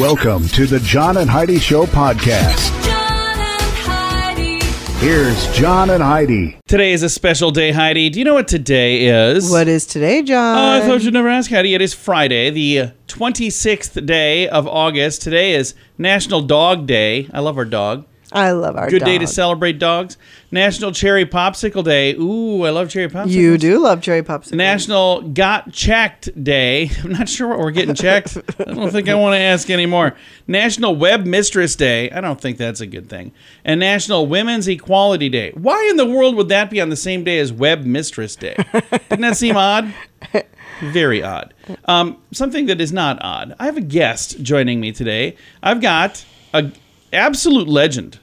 Welcome to the John and Heidi Show podcast. John and Heidi. Here's John and Heidi. Today is a special day, Heidi. Do you know what today is? What is today, John? Oh, I thought you'd never ask, Heidi. It is Friday, the uh, 26th day of August. Today is National Dog Day. I love our dog. I love our Good day to celebrate dogs. National Cherry Popsicle Day. Ooh, I love cherry popsicles. You do love cherry popsicles. National Got Checked Day. I'm not sure what we're getting checked. I don't think I want to ask anymore. National Web Mistress Day. I don't think that's a good thing. And National Women's Equality Day. Why in the world would that be on the same day as Web Mistress Day? Didn't that seem odd? Very odd. Um, something that is not odd. I have a guest joining me today. I've got a absolute legend.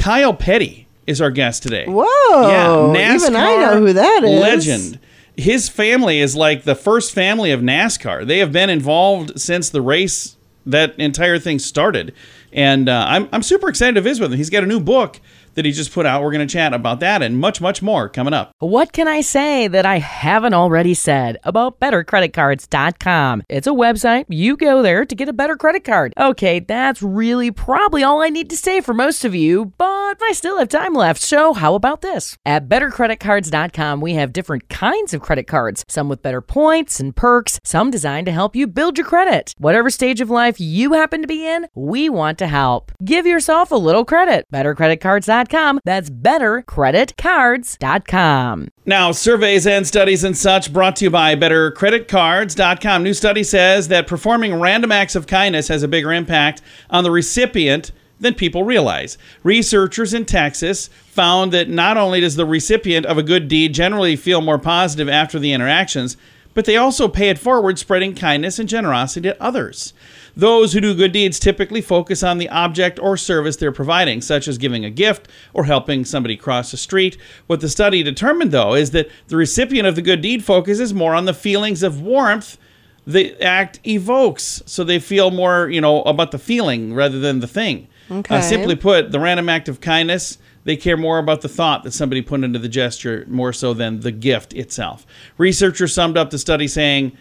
Kyle Petty is our guest today. Whoa, Yeah, even I know who that is. Legend. His family is like the first family of NASCAR. They have been involved since the race that entire thing started, and uh, I'm I'm super excited to visit with him. He's got a new book that he just put out. We're going to chat about that and much much more coming up. What can I say that I haven't already said about bettercreditcards.com? It's a website. You go there to get a better credit card. Okay, that's really probably all I need to say for most of you, but I still have time left. So, how about this? At bettercreditcards.com, we have different kinds of credit cards, some with better points and perks, some designed to help you build your credit. Whatever stage of life you happen to be in, we want to help. Give yourself a little credit. Bettercreditcards.com. That's bettercreditcards.com. Now, surveys and studies and such brought to you by BetterCreditCards.com. New study says that performing random acts of kindness has a bigger impact on the recipient than people realize. Researchers in Texas found that not only does the recipient of a good deed generally feel more positive after the interactions, but they also pay it forward, spreading kindness and generosity to others. Those who do good deeds typically focus on the object or service they're providing, such as giving a gift or helping somebody cross the street. What the study determined, though, is that the recipient of the good deed focuses more on the feelings of warmth the act evokes. So they feel more, you know, about the feeling rather than the thing. Okay. Uh, simply put, the random act of kindness, they care more about the thought that somebody put into the gesture more so than the gift itself. Researchers summed up the study saying,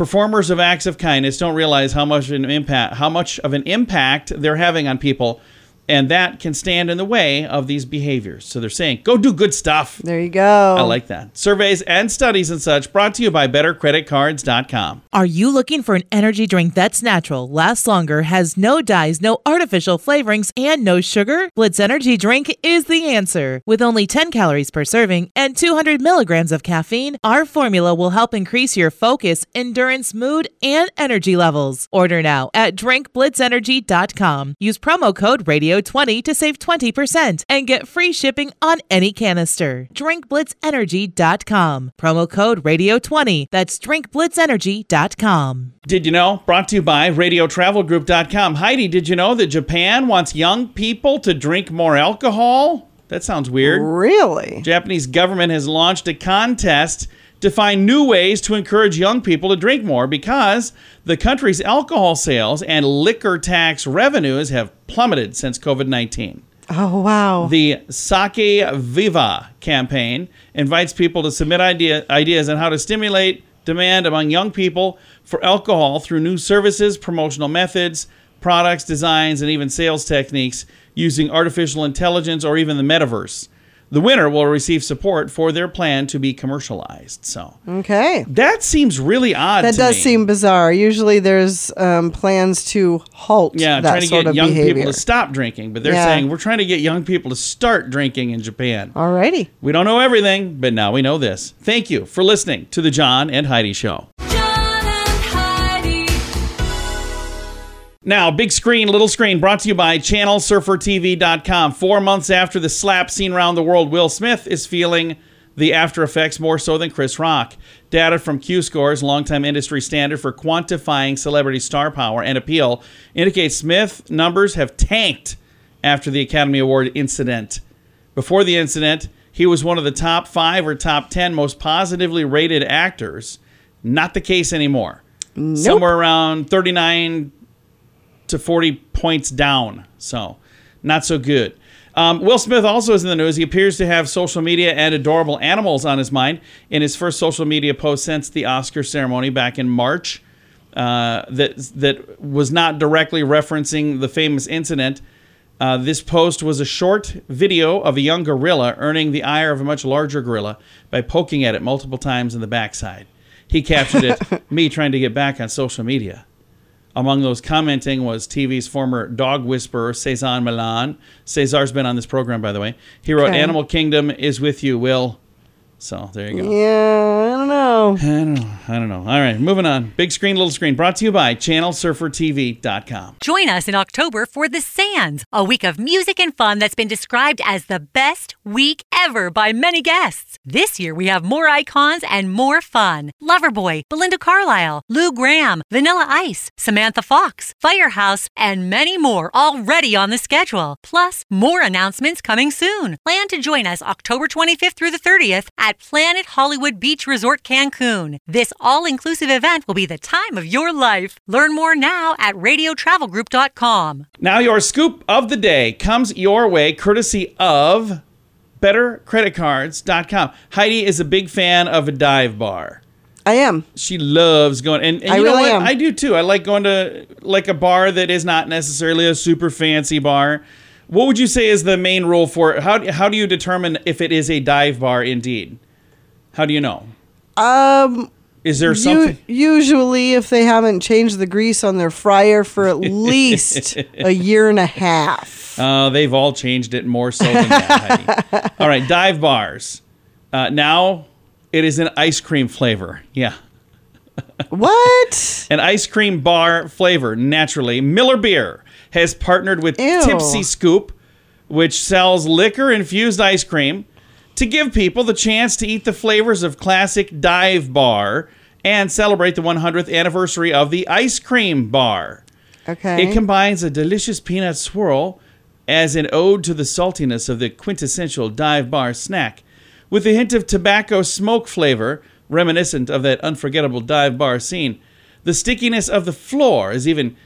performers of acts of kindness don't realize how much an impact how much of an impact they're having on people and that can stand in the way of these behaviors. So they're saying, go do good stuff. There you go. I like that. Surveys and studies and such brought to you by bettercreditcards.com. Are you looking for an energy drink that's natural, lasts longer, has no dyes, no artificial flavorings, and no sugar? Blitz Energy Drink is the answer. With only 10 calories per serving and 200 milligrams of caffeine, our formula will help increase your focus, endurance, mood, and energy levels. Order now at drinkblitzenergy.com. Use promo code RADIO20 to save 20% and get free shipping on any canister. drinkblitzenergy.com. Promo code RADIO20. That's drinkblitzenergy.com. Did you know? Brought to you by RadioTravelGroup.com. Heidi, did you know that Japan wants young people to drink more alcohol? That sounds weird. Really? Japanese government has launched a contest to find new ways to encourage young people to drink more because the country's alcohol sales and liquor tax revenues have plummeted since COVID 19. Oh, wow. The Sake Viva campaign invites people to submit idea, ideas on how to stimulate demand among young people for alcohol through new services, promotional methods, products, designs, and even sales techniques using artificial intelligence or even the metaverse. The winner will receive support for their plan to be commercialized. So okay. that seems really odd. That does me. seem bizarre. Usually there's um, plans to halt Yeah, trying to sort get of young behavior. people to stop drinking, but they're Yeah. saying we're trying to get young people to start drinking in Japan. Alrighty. We don't know everything, but now we know this. Thank you for listening to the John and Heidi Show. Now, big screen, little screen, brought to you by ChannelSurferTV.com. Four months after the slap seen around the world, Will Smith is feeling the after effects more so than Chris Rock. Data from Q Scores, longtime industry standard for quantifying celebrity star power and appeal, indicates Smith numbers have tanked after the Academy Award incident. Before the incident, he was one of the top five or top 10 most positively rated actors. Not the case anymore. Somewhere around 39 to 40 points down. So, not so good. Um, Will Smith also is in the news. He appears to have social media and adorable animals on his mind in his first social media post since the Oscar ceremony back in March. Uh, that that was not directly referencing the famous incident. Uh, this post was a short video of a young gorilla earning the ire of a much larger gorilla by poking at it multiple times in the backside. He captured it, me trying to get back on social media. Among those commenting was TV's former dog whisperer, Cesar Millan. Cesar's been on this program, by the way. He wrote, Okay. Animal Kingdom is with you, Will. So there you go. Yeah, know. I don't know. I don't know. All right, moving on. Big screen, little screen. Brought to you by ChannelSurferTV.com. Join us in October for The Sands, a week of music and fun that's been described as the best week ever by many guests. This year we have more icons and more fun. Loverboy, Belinda Carlisle, Lou Gramm, Vanilla Ice, Samantha Fox, Firehouse, and many more already on the schedule. Plus, more announcements coming soon. Plan to join us October 25th through the 30th at Planet Hollywood Beach Resort Cancun. This all inclusive event will be the time of your life. Learn more now at radiotravelgroup.com. Now, your scoop of the day comes your way courtesy of BetterCreditCards.com. Heidi is a big fan of a dive bar. I am. She loves going, and, and I you know really what? am. I do too. I like going to like a bar that is not necessarily a super fancy bar. What would you say is the main rule for it? How how do you determine if it is a dive bar indeed? How do you know? Um, Is there u- usually, if they haven't changed the grease on their fryer for at least a year and a half. Uh, they've all changed it more so than that. Heidi. All right, dive bars. Uh, now it is an ice cream flavor. Yeah. What? An ice cream bar flavor, naturally. Miller Beer has partnered with Ew. Tipsy Scoop, which sells liquor infused ice cream, to give people the chance to eat the flavors of classic dive bar and celebrate the 100th anniversary of the ice cream bar. Okay. It combines a delicious peanut swirl as an ode to the saltiness of the quintessential dive bar snack, with a hint of tobacco smoke flavor reminiscent of that unforgettable dive bar scene. The stickiness of the floor is even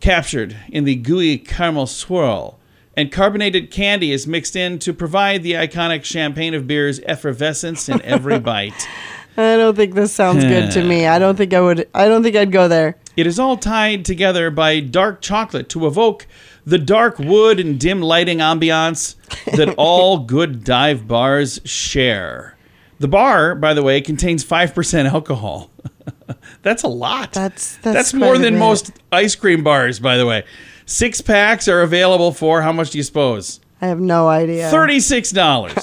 captured in the gooey caramel swirl, and carbonated candy is mixed in to provide the iconic champagne of beer's effervescence in every bite. I don't think this sounds good to me. I don't think I would. I don't think I'd go there. It is all tied together by dark chocolate to evoke the dark wood and dim lighting ambiance that all good dive bars share. The bar, by the way, contains 5% alcohol. that's a lot. That's- that's quite more than most ice cream bars, by the way. Six packs are available for how much do you suppose? I have no idea. Thirty-six dollars.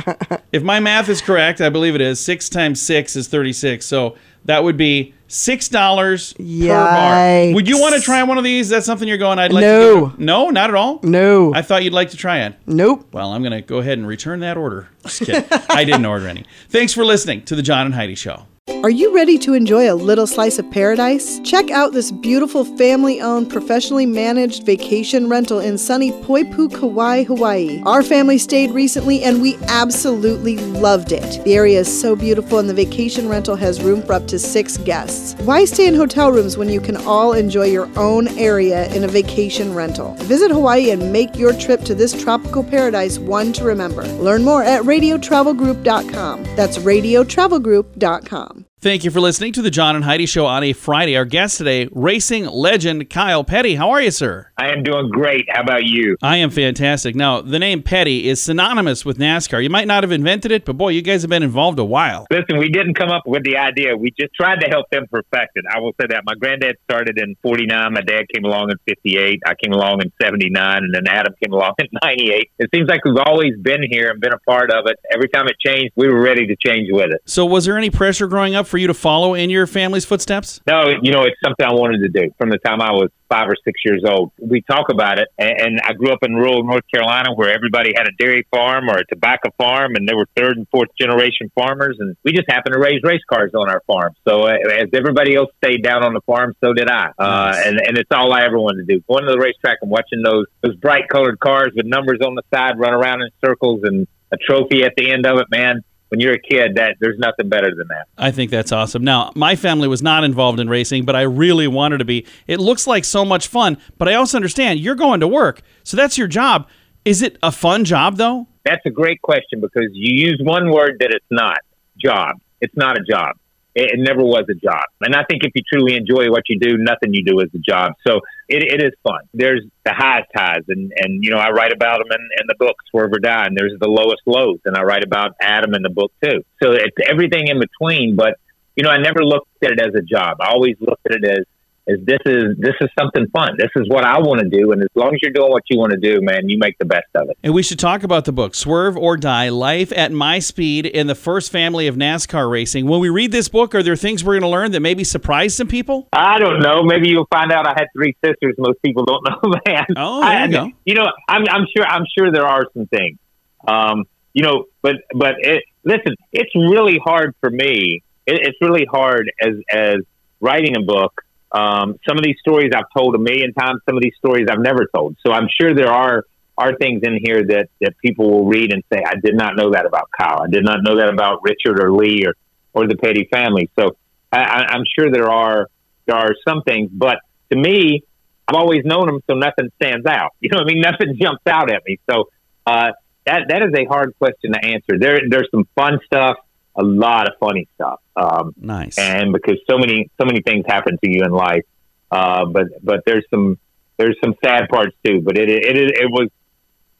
if my math is correct, I believe it is. Six times six is thirty-six. So that would be six dollars per bar. Would you want to try one of these? That's something you're going. I'd like No. to. No, not at all. No. I thought you'd like to try it. nope. Well, I'm going to go ahead and return that order. Just kidding. I didn't order any. Thanks for listening to the John and Heidi Show. Are you ready to enjoy a little slice of paradise? Check out this beautiful family owned, professionally managed vacation rental in sunny Poipu, Kauai, Hawaii. Our family stayed recently and we absolutely loved it. The area is so beautiful and the vacation rental has room for up to six guests. Why stay in hotel rooms when you can all enjoy your own area in a vacation rental? Visit Hawaii and make your trip to this tropical paradise one to remember. Learn more at radiotravelgroup.com. That's radiotravelgroup.com. Thank you for listening to the John and Heidi Show on a Friday. Our guest today, racing legend Kyle Petty. How are you, sir? I am doing great. How about you? I am fantastic. Now, the name Petty is synonymous with NASCAR. You might not have invented it, but boy, you guys have been involved a while. Listen, we didn't come up with the idea. We just tried to help them perfect it. I will say that. My granddad started in 49. My dad came along in 58. I came along in 79. And then Adam came along in 98. It seems like we've always been here and been a part of it. Every time it changed, we were ready to change with it. So, was there any pressure growing up for for you to follow in your family's footsteps? No, you know, it's something I wanted to do from the time I was five or six years old. We talk about it, and, and I grew up in rural North Carolina where everybody had a dairy farm or a tobacco farm, and they were third and fourth generation farmers, and we just happened to raise race cars on our farm. So uh, as everybody else stayed down on the farm, so did I, uh, and and it's all I ever wanted to do. Going to the racetrack and watching those those bright colored cars with numbers on the side run around in circles and a trophy at the end of it, man. When you're a kid, that there's nothing better than that. I think that's awesome. Now, my family was not involved in racing, but I really wanted to be. It looks like so much fun, but I also understand you're going to work, so that's your job. Is it a fun job though? That's a great question because you use one word that it's not job. It's not a job. It, it never was a job. And I think if you truly enjoy what you do, nothing you do is a job. So it, it is fun. There's the highest highs, and, and you know, I write about them in, in the book, Swerve or Die, and there's the lowest lows, and I write about Adam in the book too. So it's everything in between, but, you know, I never looked at it as a job. I always looked at it as, as this is this is something fun. This is what I want to do, and as long as you're doing what you want to do, man, you make the best of it. And we should talk about the book, Swerve or Die Life at My Speed in the First Family of NASCAR Racing. When we read this book, are there things we're going to learn that maybe surprise some people? I don't know. Maybe you'll find out I had three sisters. Most people don't know man. Oh, there you I, go. You know, I'm, I'm sure. I'm sure there are some things. Um, you know, but but it, listen, it's really hard for me. It, it's really hard as as writing a book. Um, some of these stories I've told a million times. Some of these stories I've never told. So I'm sure there are are things in here that that people will read and say, "I did not know that about Kyle. I did not know that about Richard or Lee or or the Petty family." So I, I'm sure there are there are some things, but to me, I've always known them, so nothing stands out. You know what I mean? Nothing jumps out at me. So uh, that that is a hard question to answer. There there's some fun stuff, a lot of funny stuff. Um, nice. And because so many so many things happen to you in life, uh, but but there's some there's some sad parts too. But it it it, it was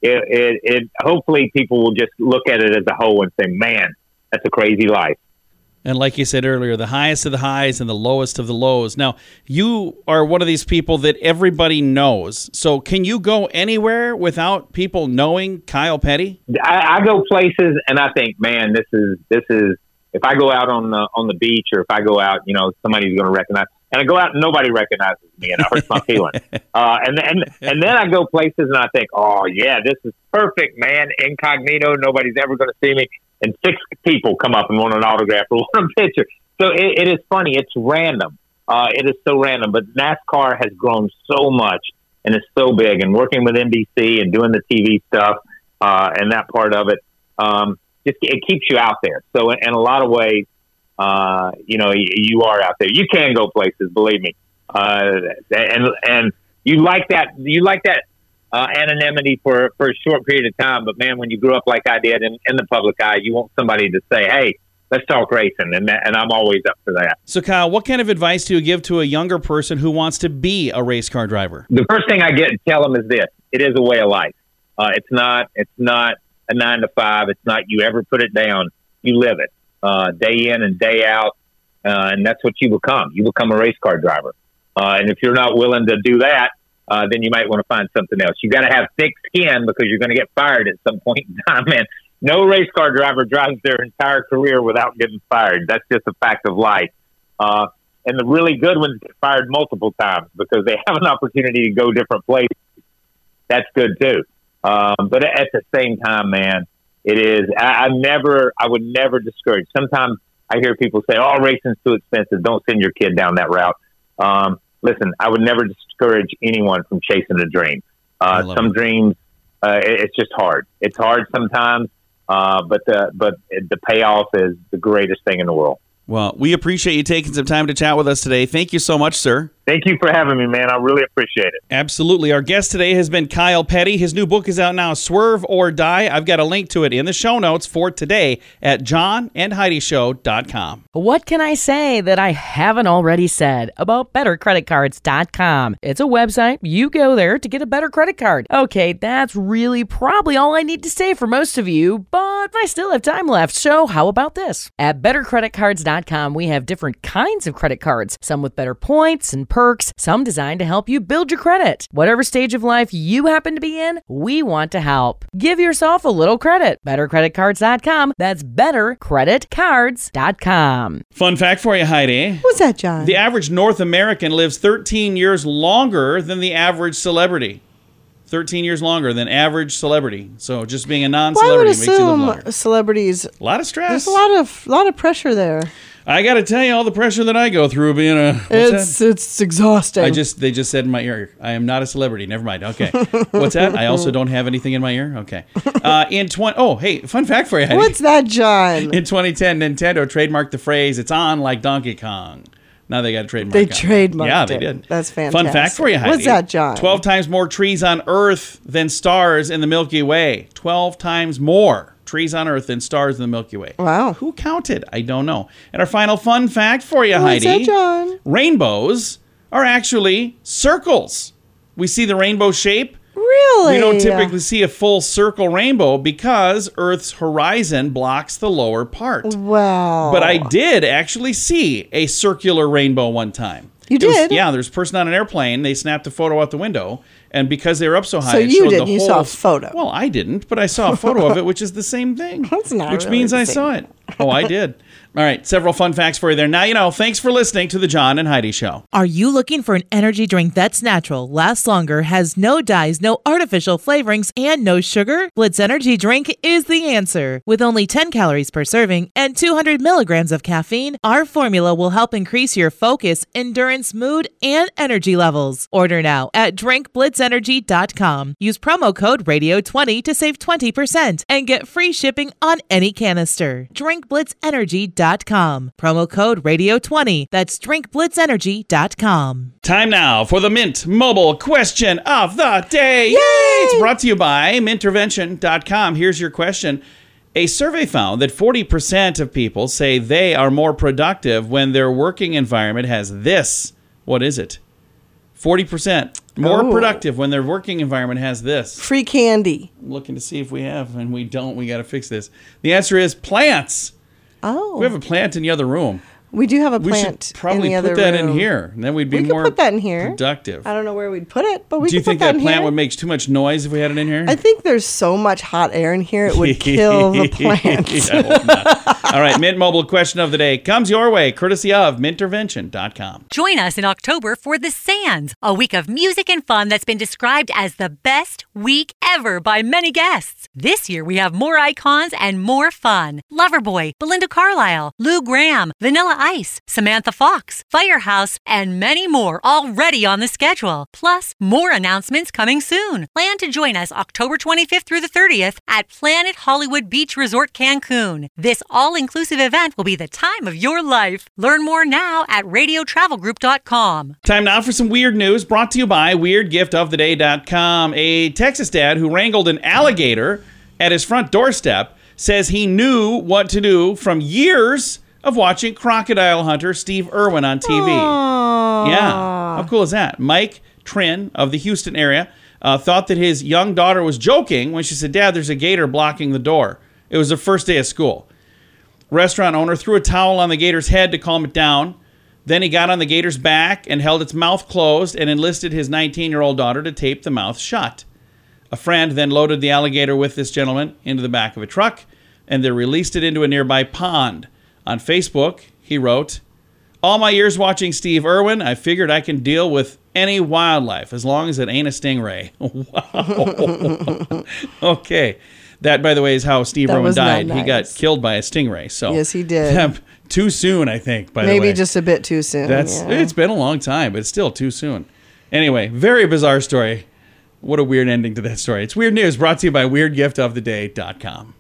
it, it it hopefully people will just look at it as a whole and say, man, that's a crazy life. And like you said earlier, the highest of the highs and the lowest of the lows. Now, you are one of these people that everybody knows. So, can you go anywhere without people knowing Kyle Petty? I, I go places and I think, man, this is this is. If I go out on the on the beach or if I go out, you know, somebody's going to recognize. And I go out and nobody recognizes me, and it hurts my feelings. Uh, and and and then I go places and I think, oh yeah, this is perfect, man. Incognito, nobody's ever going to see me. And six people come up and want an autograph or want a picture. So it, it is funny. It's random. Uh, it is so random. But NASCAR has grown so much and it's so big. And working with NBC and doing the TV stuff uh, and that part of it, um, just it keeps you out there. So in, in a lot of ways, uh, you know, you, you are out there. You can go places, believe me. Uh, and and you like that. You like that uh, anonymity for for a short period of time. But man, when you grew up like I did in, in the public eye, you want somebody to say, "Hey, let's talk racing," and that, and I'm always up for that. So, Kyle, what kind of advice do you give to a younger person who wants to be a race car driver? the first thing I get to tell them is this: it is a way of life. Uh, it's not. It's not a nine to five. It's not you ever put it down. You live it uh, day in and day out, uh, and that's what you become. You become a race car driver. Uh, and if you're not willing to do that, uh, then you might want to find something else. You got to have thick skin because you're going to get fired at some point in time. And no race car driver drives their entire career without getting fired. That's just a fact of life. Uh, and the really good ones get fired multiple times because they have an opportunity to go different places. That's good too. Um, but at the same time, man, it is. I, I never, I would never discourage. Sometimes I hear people say, "Oh, racing's too expensive. Don't send your kid down that route." Um, listen, I would never discourage anyone from chasing a dream. Uh, some it. dreams, uh, it, it's just hard. It's hard sometimes, uh, but the but the payoff is the greatest thing in the world. Well, we appreciate you taking some time to chat with us today. Thank you so much, sir. Thank you for having me, man. I really appreciate it. Absolutely. Our guest today has been Kyle Petty. His new book is out now, Swerve or Die. I've got a link to it in the show notes for today at johnandheidishow.com. What can I say that I haven't already said about bettercreditcards.com? It's a website. You go there to get a better credit card. Okay, that's really probably all I need to say for most of you, but I still have time left. So, how about this? At bettercreditcards.com, we have different kinds of credit cards, some with better points and perks, some designed to help you build your credit. Whatever stage of life you happen to be in, we want to help. Give yourself a little credit. BetterCreditCards.com. That's BetterCreditCards.com. Fun fact for you, Heidi. What's that, John? The average North American lives 13 years longer than the average celebrity. 13 years longer than average celebrity. So just being a Well, I would non-celebrity makes you live longer. celebrities. A lot of stress. There's a lot of lot of pressure there. I got to tell you all the pressure that I go through being a. what's It's that? it's exhausting. I just they just said in my ear, I am not a celebrity. Never mind. Okay, what's that? I also don't have anything in my ear. Okay, uh, in twenty. Oh, hey, fun fact for you. Heidi. What's that, John? In 2010, Nintendo trademarked the phrase "It's on like Donkey Kong." Now they got a trademark. They on it. trademarked Yeah, they it. did. That's fantastic. Fun fact for you, Heidi. What's that, John? 12 times more trees on Earth than stars in the Milky Way. 12 times more trees on Earth than stars in the Milky Way. Wow. Who counted? I don't know. And our final fun fact for you, What's Heidi. that, John? Rainbows are actually circles. We see the rainbow shape. Really? We don't typically see a full circle rainbow because Earth's horizon blocks the lower part. Wow. But I did actually see a circular rainbow one time. You It was- did? yeah, there's a person on an airplane. They snapped a photo out the window, and because they were up so high, So you did. the You whole saw a photo. Well, I didn't, but I saw a photo of it, which is the same thing. That's not Which really means I same saw it. Oh, I did. All right, several fun facts for you there. Now you know. Thanks for listening to the John and Heidi Show. Are you looking for an energy drink that's natural, lasts longer, has no dyes, no artificial flavorings, and no sugar? Blitz Energy Drink is the answer. With only 10 calories per serving and 200 milligrams of caffeine, our formula will help increase your focus, endurance, mood, and energy levels. Order now at drinkblitzenergy.com. Use promo code RADIO20 to save 20% and get free shipping on any canister. drinkblitzenergy.com. Promo code RADIO20. That's drinkblitzenergy.com. Time now for the Mint Mobile question of the day. Yay! It's brought to you by mintervention.com. Here's your question. A survey found that 40% of people say they are more productive when their working environment has this. What is it? 40% more Oh. productive when their working environment has this. Free candy. I'm looking to see if we have, and we don't. We got to fix this. The answer is plants. Oh. We have a oh. plant in the other room. We do have a We plant. should probably put that room. in here, and then we'd be We more put that in here. productive. I don't know where we'd put it, but we Do you think put that, that plant here. would make too much noise if we had it in here? I think there's so much hot air in here it would kill the plants. All right, Mint Mobile question of the day comes your way, courtesy of mintervention.com. Join us in October for The Sands, a week of music and fun that's been described as the best week ever by many guests. This year we have more icons and more fun. Loverboy, Belinda Carlisle, Lou Gramm, Vanilla Ice, Samantha Fox, Firehouse, and many more already on the schedule. Plus, more announcements coming soon. Plan to join us October 25th through the 30th at Planet Hollywood Beach Resort Cancun. This all-inclusive event will be the time of your life. Learn more now at radiotravelgroup.com. Time now for some weird news brought to you by WeirdGiftOfTheDay.com. A Texas dad who wrangled an alligator at his front doorstep says he knew what to do from years of watching crocodile hunter Steve Irwin on TV. Yeah. How cool is that? Mike Trin of the Houston area uh, thought that his young daughter was joking when she said, Dad, there's a gator blocking the door. It was the first day of school. Restaurant owner threw a towel on the gator's head to calm it down. Then he got on the gator's back and held its mouth closed and enlisted his 19 year old daughter to tape the mouth shut. A friend then loaded the alligator with this gentleman into the back of a truck and they released it into a nearby pond. On Facebook, he wrote, All my years watching Steve Irwin, I figured I can deal with any wildlife as long as it ain't a stingray. wow. okay. That, by the way, is how Steve That was not died. He got nice. killed by a stingray. So Yes, he did. too soon, I think. By the way, Maybe just a bit too soon. that's yeah. it's been a long time, but it's still too soon. Anyway, very bizarre story. What a weird ending to that story. It's weird news brought to you by weirdgiftoftheday.com.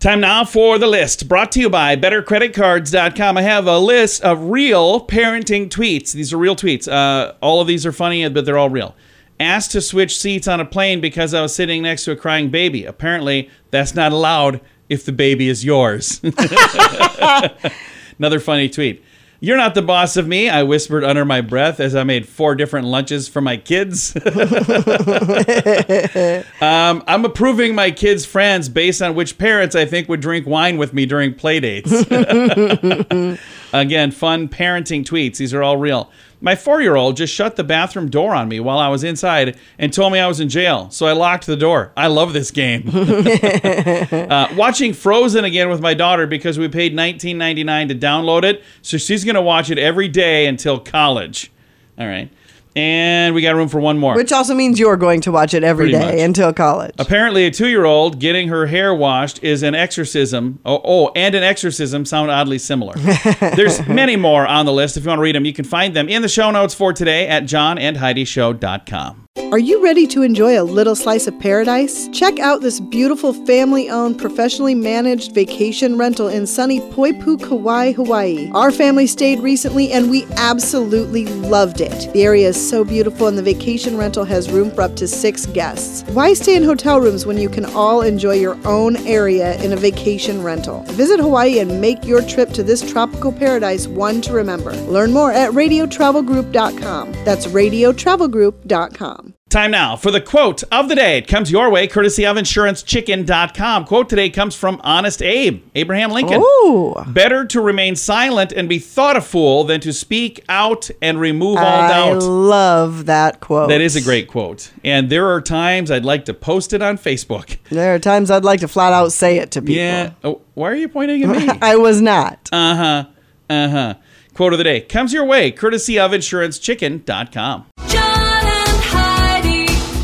Time now for the list brought to you by bettercreditcards.com. I have a list of real parenting tweets. These are real tweets. Uh, all of these are funny, but they're all real. Asked to switch seats on a plane because I was sitting next to a crying baby. Apparently, that's not allowed if the baby is yours. Another funny tweet. You're not the boss of me, I whispered under my breath as I made four different lunches for my kids. um, I'm approving my kids' friends based on which parents I think would drink wine with me during play dates. Again, fun parenting tweets. These are all real. My four year old just shut the bathroom door on me while I was inside and told me I was in jail. So I locked the door. I love this game. uh, watching Frozen again with my daughter because we paid $19.99 to download it. So she's going to watch it every day until college. All right. And we got room for one more. Which also means you're going to watch it every Pretty day much. until college. Apparently, a two year old getting her hair washed is an exorcism. Oh, oh, and an exorcism sound oddly similar. There's many more on the list. If you want to read them, you can find them in the show notes for today at johnandheidishow.com. Are you ready to enjoy a little slice of paradise? Check out this beautiful family owned, professionally managed vacation rental in sunny Poipu, Kauai, Hawaii. Our family stayed recently and we absolutely loved it. The area is so beautiful and the vacation rental has room for up to six guests. Why stay in hotel rooms when you can all enjoy your own area in a vacation rental? Visit Hawaii and make your trip to this tropical paradise one to remember. Learn more at radiotravelgroup.com. That's radiotravelgroup.com. Time now for the quote of the day. It comes your way courtesy of insurancechicken.com. Quote today comes from Honest Abe, Abraham Lincoln. Ooh. Better to remain silent and be thought a fool than to speak out and remove all I doubt. I love that quote. That is a great quote. And there are times I'd like to post it on Facebook. There are times I'd like to flat out say it to people. Yeah. Oh, why are you pointing at me? I was not. Uh huh. Uh huh. Quote of the day comes your way courtesy of insurancechicken.com.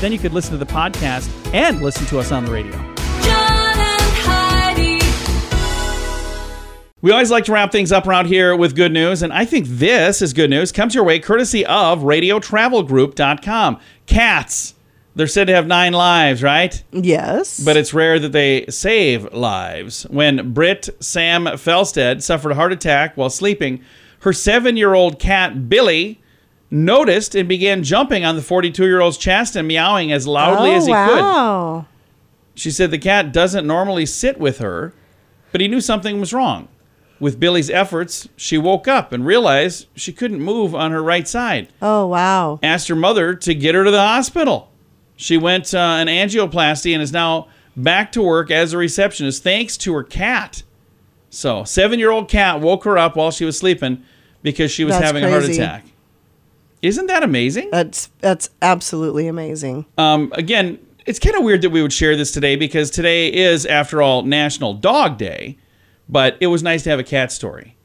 Then you could listen to the podcast and listen to us on the radio. We always like to wrap things up around here with good news, and I think this is good news. Comes your way courtesy of radiotravelgroup.com. Cats. They're said to have nine lives, right? Yes. But it's rare that they save lives. When Britt Sam Felstead suffered a heart attack while sleeping, her seven year old cat, Billy, noticed and began jumping on the 42 year old's chest and meowing as loudly oh, as he could. She said the cat doesn't normally sit with her, but he knew something was wrong. With Billy's efforts, she woke up and realized she couldn't move on her right side. Oh, wow. Asked her mother to get her to the hospital. She went uh, an angioplasty and is now back to work as a receptionist thanks to her cat. So, seven year old cat woke her up while she was sleeping because she was That's having a heart attack. Isn't that amazing? That's that's absolutely amazing. Um, again, it's kind of weird that we would share this today because today is, after all, National Dog Day, but it was nice to have a cat story.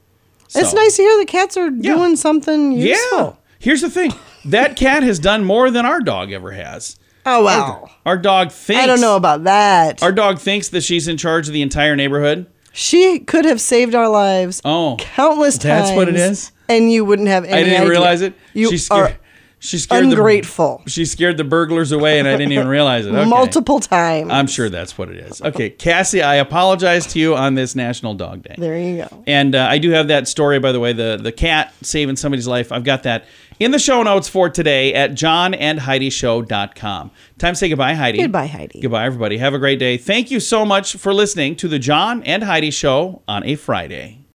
It's nice to hear the cats are doing something useful. Yeah. Here's the thing that cat has done more than our dog ever has. Oh wow. Our dog thinks. I don't know about that. Our dog thinks that she's in charge of the entire neighborhood. She could have saved our lives Oh, countless times. That's what it is? And you wouldn't have any I didn't idea. realize it. You she scared, are she scared ungrateful. The, she scared the burglars away, and I didn't even realize it. Okay. multiple times. I'm sure that's what it is. Okay, Cassie, I apologize to you on this National Dog Day. there you go. And uh, I do have that story, by the way, the the cat saving somebody's life. I've got that in the show notes for today at johnandheidishow.com. Time to say goodbye, Heidi. Goodbye, Heidi. Goodbye, everybody. Have a great day. Thank you so much for listening to the John and Heidi Show on a Friday.